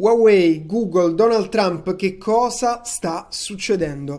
Huawei, Google, Donald Trump, che cosa sta succedendo?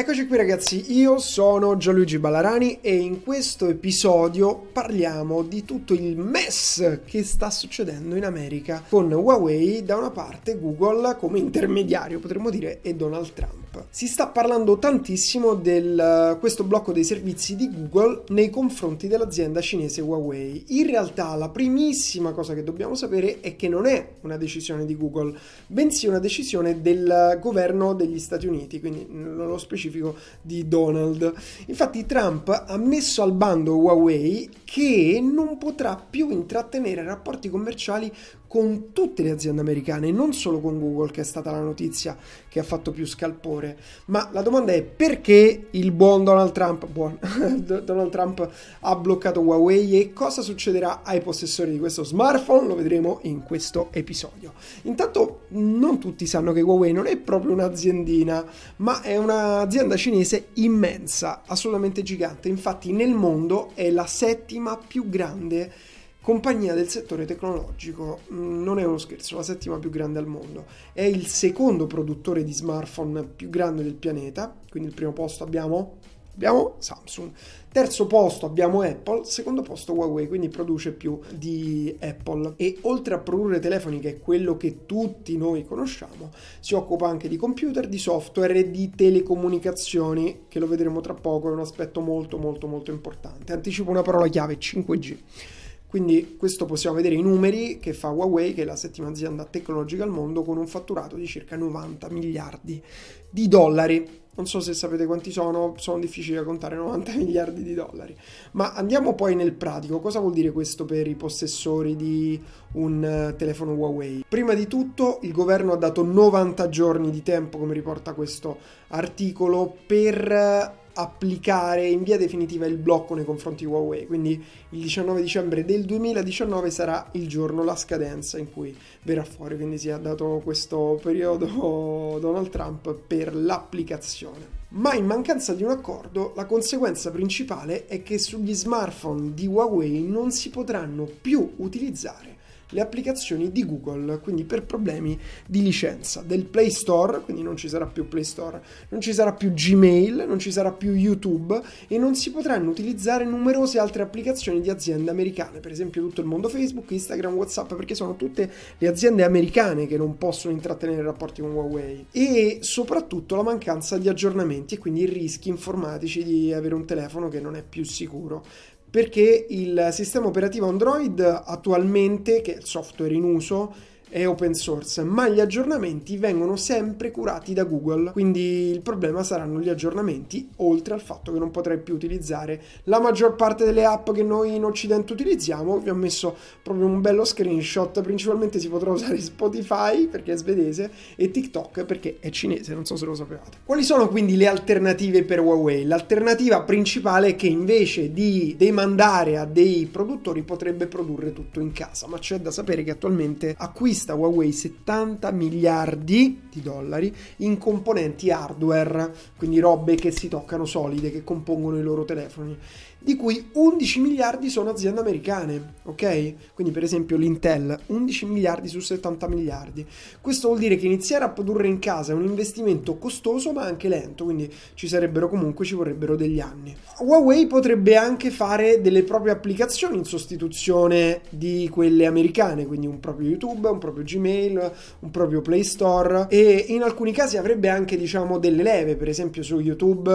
Eccoci qui ragazzi, io sono Gianluigi Ballarani e in questo episodio parliamo di tutto il mess che sta succedendo in America con Huawei da una parte, Google come intermediario potremmo dire e Donald Trump. Si sta parlando tantissimo di questo blocco dei servizi di Google nei confronti dell'azienda cinese Huawei. In realtà la primissima cosa che dobbiamo sapere è che non è una decisione di Google, bensì una decisione del governo degli Stati Uniti, quindi nello specifico di Donald. Infatti Trump ha messo al bando Huawei che non potrà più intrattenere rapporti commerciali con tutte le aziende americane, non solo con Google, che è stata la notizia che ha fatto più scalpore. Ma la domanda è perché il buon Donald Trump, buon, Donald Trump ha bloccato Huawei e cosa succederà ai possessori di questo smartphone? Lo vedremo in questo episodio. Intanto, non tutti sanno che Huawei non è proprio un'aziendina, ma è un'azienda cinese immensa, assolutamente gigante. Infatti, nel mondo è la settima più grande compagnia del settore tecnologico. Mm, non è uno scherzo, la settima più grande al mondo. È il secondo produttore di smartphone più grande del pianeta, quindi il primo posto abbiamo, abbiamo Samsung. Terzo posto abbiamo Apple, secondo posto Huawei, quindi produce più di Apple. E oltre a produrre telefoni, che è quello che tutti noi conosciamo, si occupa anche di computer, di software e di telecomunicazioni, che lo vedremo tra poco, è un aspetto molto molto molto importante. Anticipo una parola chiave, 5G. Quindi questo possiamo vedere i numeri che fa Huawei, che è la settima azienda tecnologica al mondo, con un fatturato di circa 90 miliardi di dollari. Non so se sapete quanti sono, sono difficili da contare, 90 miliardi di dollari. Ma andiamo poi nel pratico. Cosa vuol dire questo per i possessori di un eh, telefono Huawei? Prima di tutto il governo ha dato 90 giorni di tempo, come riporta questo articolo, per applicare in via definitiva il blocco nei confronti di Huawei. Quindi il 19 dicembre del 2019 sarà il giorno, la scadenza in cui verrà fuori. Quindi si è dato questo periodo Donald Trump per l'applicazione. Ma in mancanza di un accordo, la conseguenza principale è che sugli smartphone di Huawei non si potranno più utilizzare le applicazioni di Google, quindi per problemi di licenza del Play Store, quindi non ci sarà più Play Store, non ci sarà più Gmail, non ci sarà più YouTube e non si potranno utilizzare numerose altre applicazioni di aziende americane, per esempio tutto il mondo Facebook, Instagram, WhatsApp, perché sono tutte le aziende americane che non possono intrattenere rapporti con Huawei. E soprattutto la mancanza di aggiornamenti e quindi i rischi informatici di avere un telefono che non è più sicuro perché il sistema operativo Android attualmente, che è il software in uso, è open source, ma gli aggiornamenti vengono sempre curati da Google, quindi il problema saranno gli aggiornamenti, oltre al fatto che non potrai più utilizzare la maggior parte delle app che noi in Occidente utilizziamo. Vi ho messo proprio un bello screenshot, principalmente si potrà usare Spotify perché è svedese e TikTok perché è cinese, non so se lo sapevate. Quali sono quindi le alternative per Huawei? L'alternativa principale è che invece di demandare a dei produttori potrebbe produrre tutto in casa, ma c'è da sapere che attualmente acquista acquista Huawei 70 miliardi di dollari in componenti hardware, quindi robe che si toccano solide, che compongono i loro telefoni di cui 11 miliardi sono aziende americane, ok? Quindi per esempio l'Intel, 11 miliardi su 70 miliardi. Questo vuol dire che iniziare a produrre in casa è un investimento costoso ma anche lento, quindi ci sarebbero comunque, ci vorrebbero degli anni. Huawei potrebbe anche fare delle proprie applicazioni in sostituzione di quelle americane, quindi un proprio YouTube, un proprio Gmail, un proprio Play Store e in alcuni casi avrebbe anche diciamo delle leve, per esempio su YouTube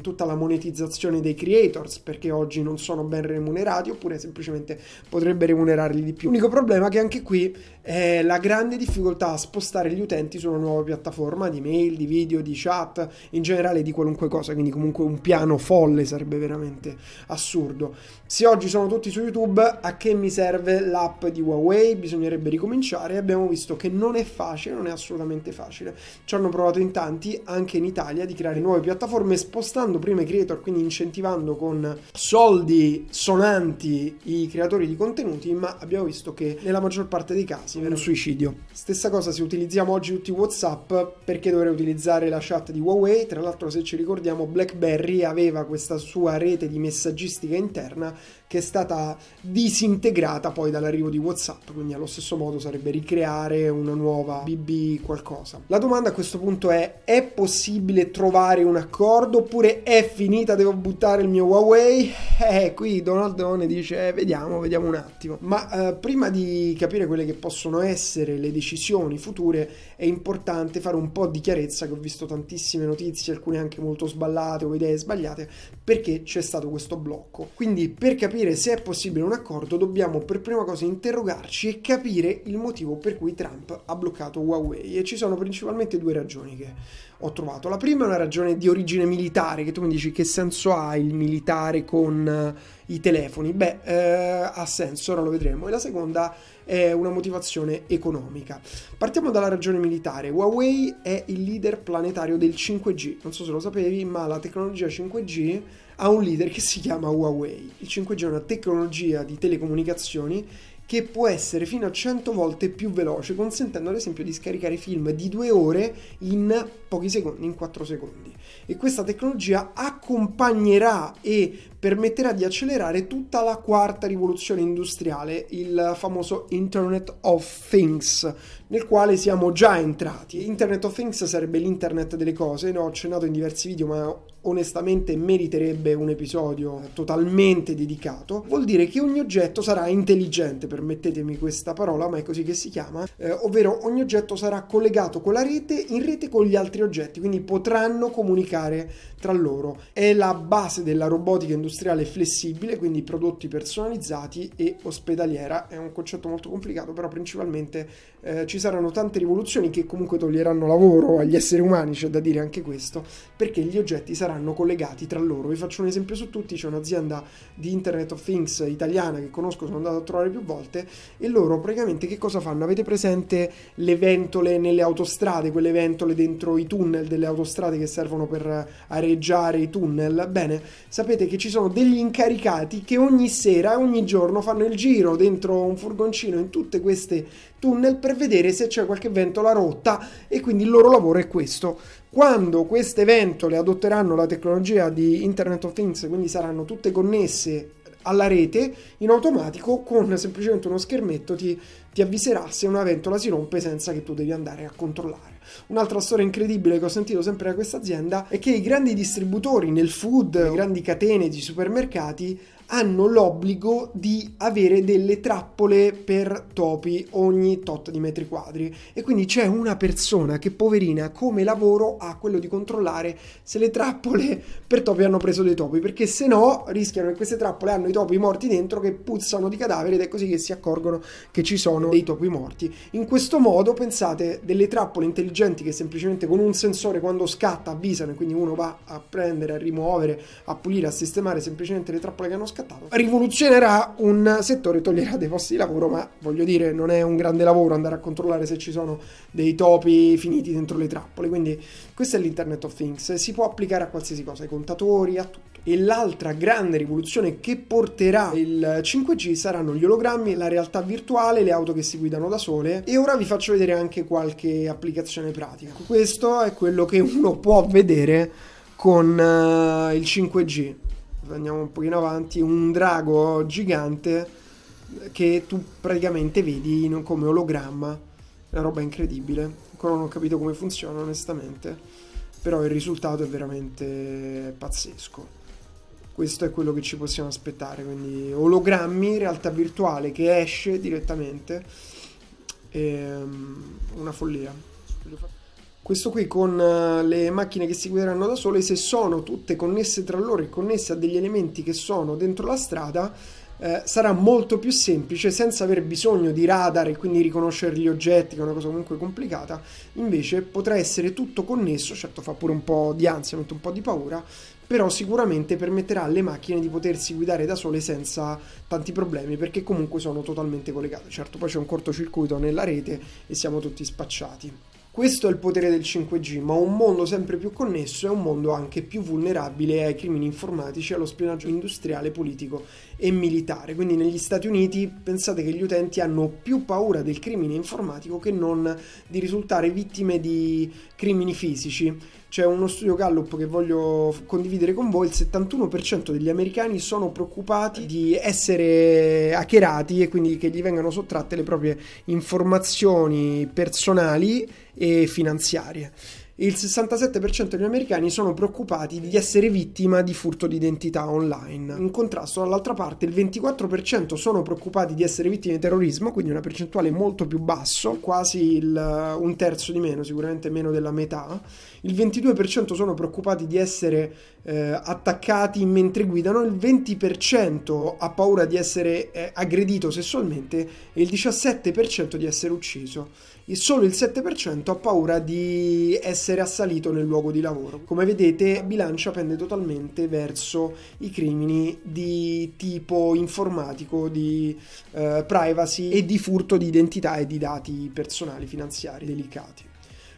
tutta la monetizzazione dei creators perché oggi non sono ben remunerati oppure semplicemente potrebbe remunerarli di più. L'unico problema che anche qui è la grande difficoltà a spostare gli utenti su una nuova piattaforma di mail, di video, di chat, in generale di qualunque cosa, quindi comunque un piano folle sarebbe veramente assurdo. Se oggi sono tutti su YouTube, a che mi serve l'app di Huawei? Bisognerebbe ricominciare. Abbiamo visto che non è facile, non è assolutamente facile. Ci hanno provato in tanti, anche in Italia, di creare nuove piattaforme spostando prima i creator, quindi incentivando con soldi sonanti i creatori di contenuti, ma abbiamo visto che nella maggior parte dei casi è un suicidio. Stessa cosa se utilizziamo oggi tutti WhatsApp, perché dovrei utilizzare la chat di Huawei? Tra l'altro se ci ricordiamo BlackBerry aveva questa sua rete di messaggistica interna che è stata disintegrata poi dall'arrivo di WhatsApp, quindi allo stesso modo sarebbe ricreare una nuova BB qualcosa. La domanda a questo punto è: è possibile trovare un accordo oppure è finita, devo buttare il mio Huawei? Eh, qui Donald Done dice: eh, vediamo, vediamo un attimo. Ma eh, prima di capire quelle che possono essere le decisioni future, è importante fare un po' di chiarezza, che ho visto tantissime notizie, alcune anche molto sballate o idee sbagliate, perché c'è stato questo blocco. Quindi per capire capire se è possibile un accordo, dobbiamo per prima cosa interrogarci e capire il motivo per cui Trump ha bloccato Huawei. E ci sono principalmente due ragioni che ho trovato. La prima è una ragione di origine militare, che tu mi dici che senso ha il militare con uh, i telefoni? Beh, uh, ha senso, ora lo vedremo. E la seconda è una motivazione economica. Partiamo dalla ragione militare. Huawei è il leader planetario del 5G. Non so se lo sapevi, ma la tecnologia 5G ha un leader che si chiama Huawei. Il 5G è una tecnologia di telecomunicazioni che può essere fino a 100 volte più veloce, consentendo ad esempio di scaricare film di due ore in pochi secondi, in 4 secondi. E questa tecnologia accompagnerà e permetterà di accelerare tutta la quarta rivoluzione industriale, il famoso Internet of Things, nel quale siamo già entrati. Internet of Things sarebbe l'internet delle cose, ne ho accennato in diversi video, ma onestamente meriterebbe un episodio totalmente dedicato. Vuol dire che ogni oggetto sarà intelligente, permettetemi questa parola, ma è così che si chiama, eh, ovvero ogni oggetto sarà collegato con la rete in rete con gli altri oggetti, quindi potranno comunicare tra loro. È la base della robotica industriale flessibile, quindi prodotti personalizzati e ospedaliera. È un concetto molto complicato, però principalmente eh, ci saranno tante rivoluzioni che comunque toglieranno lavoro agli esseri umani, c'è da dire anche questo, perché gli oggetti saranno collegati tra loro. Vi faccio un esempio su tutti, c'è un'azienda di Internet of Things italiana che conosco, sono andato a trovare più volte e loro praticamente che cosa fanno? Avete presente le ventole nelle autostrade, quelle ventole dentro i tunnel delle autostrade che servono per aree gareggiare i tunnel, bene, sapete che ci sono degli incaricati che ogni sera, ogni giorno fanno il giro dentro un furgoncino in tutte queste tunnel per vedere se c'è qualche ventola rotta e quindi il loro lavoro è questo. Quando queste ventole adotteranno la tecnologia di Internet of Things, quindi saranno tutte connesse alla rete in automatico con semplicemente uno schermetto ti, ti avviserà se una ventola si rompe senza che tu devi andare a controllare. Un'altra storia incredibile che ho sentito sempre da questa azienda è che i grandi distributori nel food, le grandi catene di supermercati hanno l'obbligo di avere delle trappole per topi ogni tot di metri quadri. E quindi c'è una persona che poverina come lavoro ha quello di controllare se le trappole per topi hanno preso dei topi perché se no rischiano che queste trappole hanno i topi morti dentro che puzzano di cadaveri ed è così che si accorgono che ci sono dei topi morti. In questo modo pensate delle trappole intelligenti che semplicemente con un sensore quando scatta avvisano e quindi uno va a prendere a rimuovere a pulire a sistemare semplicemente le trappole che hanno scattato scattato. Rivoluzionerà un settore, toglierà dei posti di lavoro, ma voglio dire, non è un grande lavoro andare a controllare se ci sono dei topi finiti dentro le trappole. Quindi questo è l'Internet of Things, si può applicare a qualsiasi cosa, ai contatori, a tutto. E l'altra grande rivoluzione che porterà il 5G saranno gli ologrammi, la realtà virtuale, le auto che si guidano da sole. E ora vi faccio vedere anche qualche applicazione pratica. Questo è quello che uno può vedere con uh, il 5G andiamo un pochino avanti, un drago gigante che tu praticamente vedi come ologramma, è una roba incredibile, ancora non ho capito come funziona onestamente, però il risultato è veramente pazzesco. Questo è quello che ci possiamo aspettare, quindi ologrammi, realtà virtuale che esce direttamente, ehm, una follia. Questo qui con uh, le macchine che si guideranno da sole, se sono tutte connesse tra loro e connesse a degli elementi che sono dentro la strada, eh, sarà molto più semplice senza aver bisogno di radar e quindi riconoscere gli oggetti, che è una cosa comunque complicata. Invece potrà essere tutto connesso, certo fa pure un po' di ansia, mette un po' di paura, però sicuramente permetterà alle macchine di potersi guidare da sole senza tanti problemi perché comunque sono totalmente collegate. Certo, poi c'è un cortocircuito nella rete e siamo tutti spacciati. Questo è il potere del 5G, ma un mondo sempre più connesso è un mondo anche più vulnerabile ai crimini informatici, allo spionaggio industriale, politico e militare. Quindi negli Stati Uniti pensate che gli utenti hanno più paura del crimine informatico che non di risultare vittime di crimini fisici. C'è uno studio Gallup che voglio condividere con voi, il 71% degli americani sono preoccupati di essere hackerati e quindi che gli vengano sottratte le proprie informazioni personali e finanziarie il 67% degli americani sono preoccupati di essere vittima di furto di identità online. In contrasto, dall'altra parte, il 24% sono preoccupati di essere vittime di terrorismo, quindi una percentuale molto più basso, quasi il, un terzo di meno, sicuramente meno della metà. Il 22% sono preoccupati di essere eh, attaccati mentre guidano, il 20% ha paura di essere eh, aggredito sessualmente e il 17% di essere ucciso e solo il 7% ha paura di essere assalito nel luogo di lavoro. Come vedete, bilancia pende totalmente verso i crimini di tipo informatico, di eh, privacy e di furto di identità e di dati personali finanziari delicati.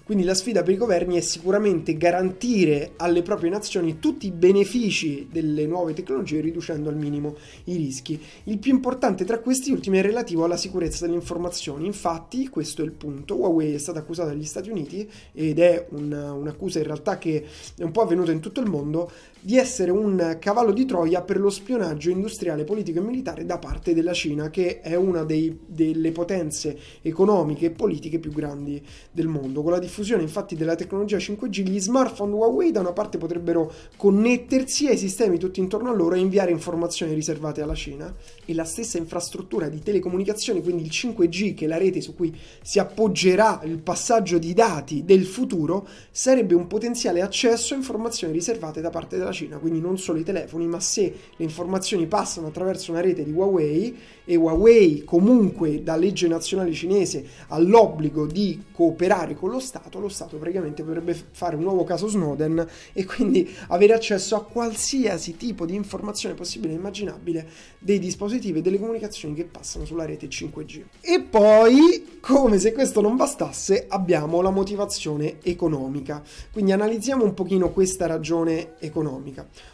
Quindi la sfida per i governi è sicuramente garantire alle proprie nazioni tutti i benefici delle nuove tecnologie riducendo al minimo i rischi. Il più importante tra questi ultimi è relativo alla sicurezza delle informazioni. Infatti, questo è il punto. Huawei è stata accusata dagli Stati Uniti ed è una, un'accusa in realtà che è un po' avvenuta in tutto il mondo di essere un cavallo di Troia per lo spionaggio industriale, politico e militare da parte della Cina, che è una dei, delle potenze economiche e politiche più grandi del mondo. Con la diffusione infatti della tecnologia 5G, gli smartphone Huawei da una parte potrebbero connettersi ai sistemi tutti intorno a loro e inviare informazioni riservate alla Cina e la stessa infrastruttura di telecomunicazioni, quindi il 5G, che è la rete su cui si appoggerà il passaggio di dati del futuro, sarebbe un potenziale accesso a informazioni riservate da parte della Cina, quindi non solo i telefoni, ma se le informazioni passano attraverso una rete di Huawei e Huawei comunque da legge nazionale cinese ha l'obbligo di cooperare con lo Stato, lo Stato praticamente potrebbe fare un nuovo caso Snowden e quindi avere accesso a qualsiasi tipo di informazione possibile e immaginabile dei dispositivi e delle comunicazioni che passano sulla rete 5G. E poi, come se questo non bastasse, abbiamo la motivazione economica. Quindi analizziamo un pochino questa ragione economica.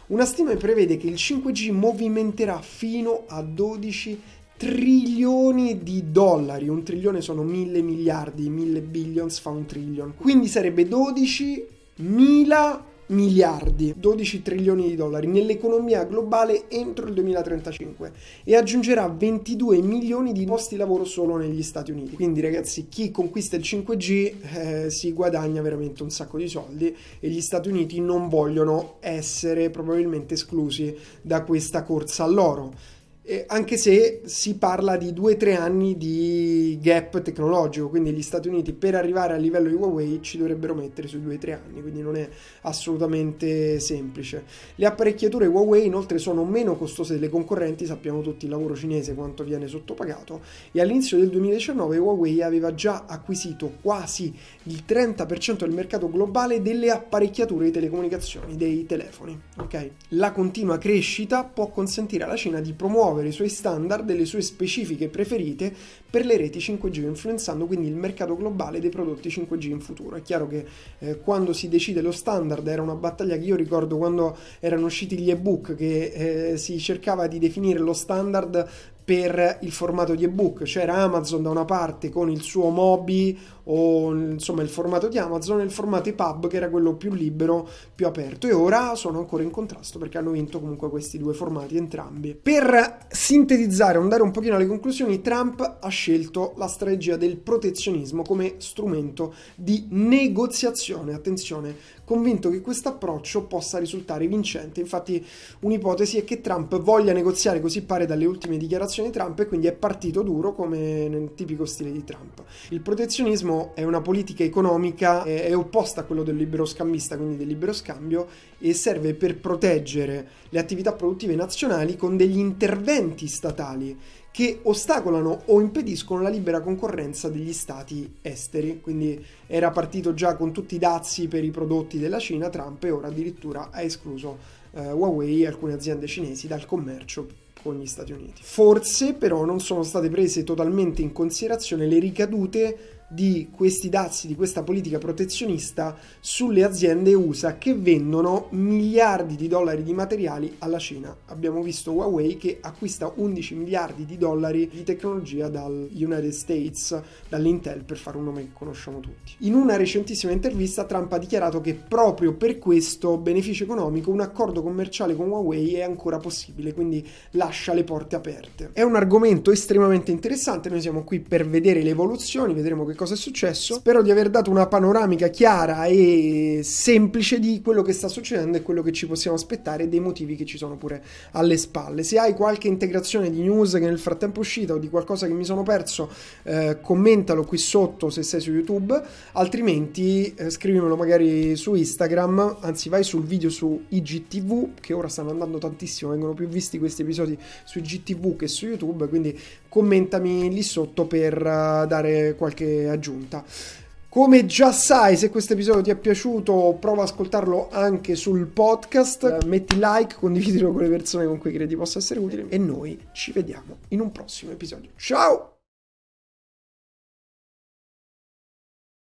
Una stima prevede che il 5G movimenterà fino a 12 trilioni di dollari. Un trilione sono mille miliardi, mille billions fa un trillion. Quindi sarebbe 12 mila miliardi, 12 trilioni di dollari nell'economia globale entro il 2035 e aggiungerà 22 milioni di posti di lavoro solo negli Stati Uniti. Quindi ragazzi, chi conquista il 5G eh, si guadagna veramente un sacco di soldi e gli Stati Uniti non vogliono essere probabilmente esclusi da questa corsa all'oro anche se si parla di 2-3 anni di gap tecnologico, quindi gli Stati Uniti per arrivare al livello di Huawei ci dovrebbero mettere sui 2-3 anni, quindi non è assolutamente semplice. Le apparecchiature Huawei inoltre sono meno costose delle concorrenti, sappiamo tutti il lavoro cinese quanto viene sottopagato e all'inizio del 2019 Huawei aveva già acquisito quasi il 30% del mercato globale delle apparecchiature di telecomunicazioni, dei telefoni. Okay? La continua crescita può consentire alla Cina di promuovere promuovere i suoi standard e le sue specifiche preferite per le reti 5G, influenzando quindi il mercato globale dei prodotti 5G in futuro. È chiaro che eh, quando si decide lo standard era una battaglia che io ricordo quando erano usciti gli ebook, che eh, si cercava di definire lo standard per il formato di ebook. C'era Amazon da una parte con il suo Mobi o insomma il formato di Amazon e il formato EPUB che era quello più libero, più aperto e ora sono ancora in contrasto perché hanno vinto comunque questi due formati entrambi. Per sintetizzare, andare un pochino alle conclusioni, Trump ha scelto la strategia del protezionismo come strumento di negoziazione. Attenzione, convinto che questo approccio possa risultare vincente. Infatti, un'ipotesi è che Trump voglia negoziare, così pare dalle ultime dichiarazioni di Trump, e quindi è partito duro come nel tipico stile di Trump. Il protezionismo è una politica economica, è opposta a quello del libero scambista, quindi del libero scambio, e serve per proteggere le attività produttive nazionali con degli interventi statali che ostacolano o impediscono la libera concorrenza degli stati esteri. Quindi era partito già con tutti i dazi per i prodotti della Cina, Trump e ora addirittura ha escluso eh, Huawei e alcune aziende cinesi dal commercio con gli Stati Uniti. Forse però non sono state prese totalmente in considerazione le ricadute di questi dazi, di questa politica protezionista sulle aziende USA che vendono miliardi di dollari di materiali alla Cina. Abbiamo visto Huawei che acquista 11 miliardi di dollari di tecnologia dal United States, dall'Intel per fare un nome che conosciamo tutti. In una recentissima intervista Trump ha dichiarato che proprio per questo beneficio economico un accordo commerciale con Huawei è ancora possibile, quindi lascia le porte aperte. È un argomento estremamente interessante, noi siamo qui per vedere le evoluzioni, vedremo che cosa è successo. Spero di aver dato una panoramica chiara e semplice di quello che sta succedendo e quello che ci possiamo aspettare e dei motivi che ci sono pure alle spalle. Se hai qualche integrazione di news che nel frattempo è uscita o di qualcosa che mi sono perso, eh, commentalo qui sotto se sei su YouTube, altrimenti eh, scrivimelo magari su Instagram, anzi vai sul video su IGTV che ora stanno andando tantissimo, vengono più visti questi episodi su IGTV che su YouTube, quindi commentami lì sotto per uh, dare qualche aggiunta. Come già sai, se questo episodio ti è piaciuto, prova ad ascoltarlo anche sul podcast. Metti like, condividilo con le persone con cui credi possa essere utile. E noi ci vediamo in un prossimo episodio. Ciao!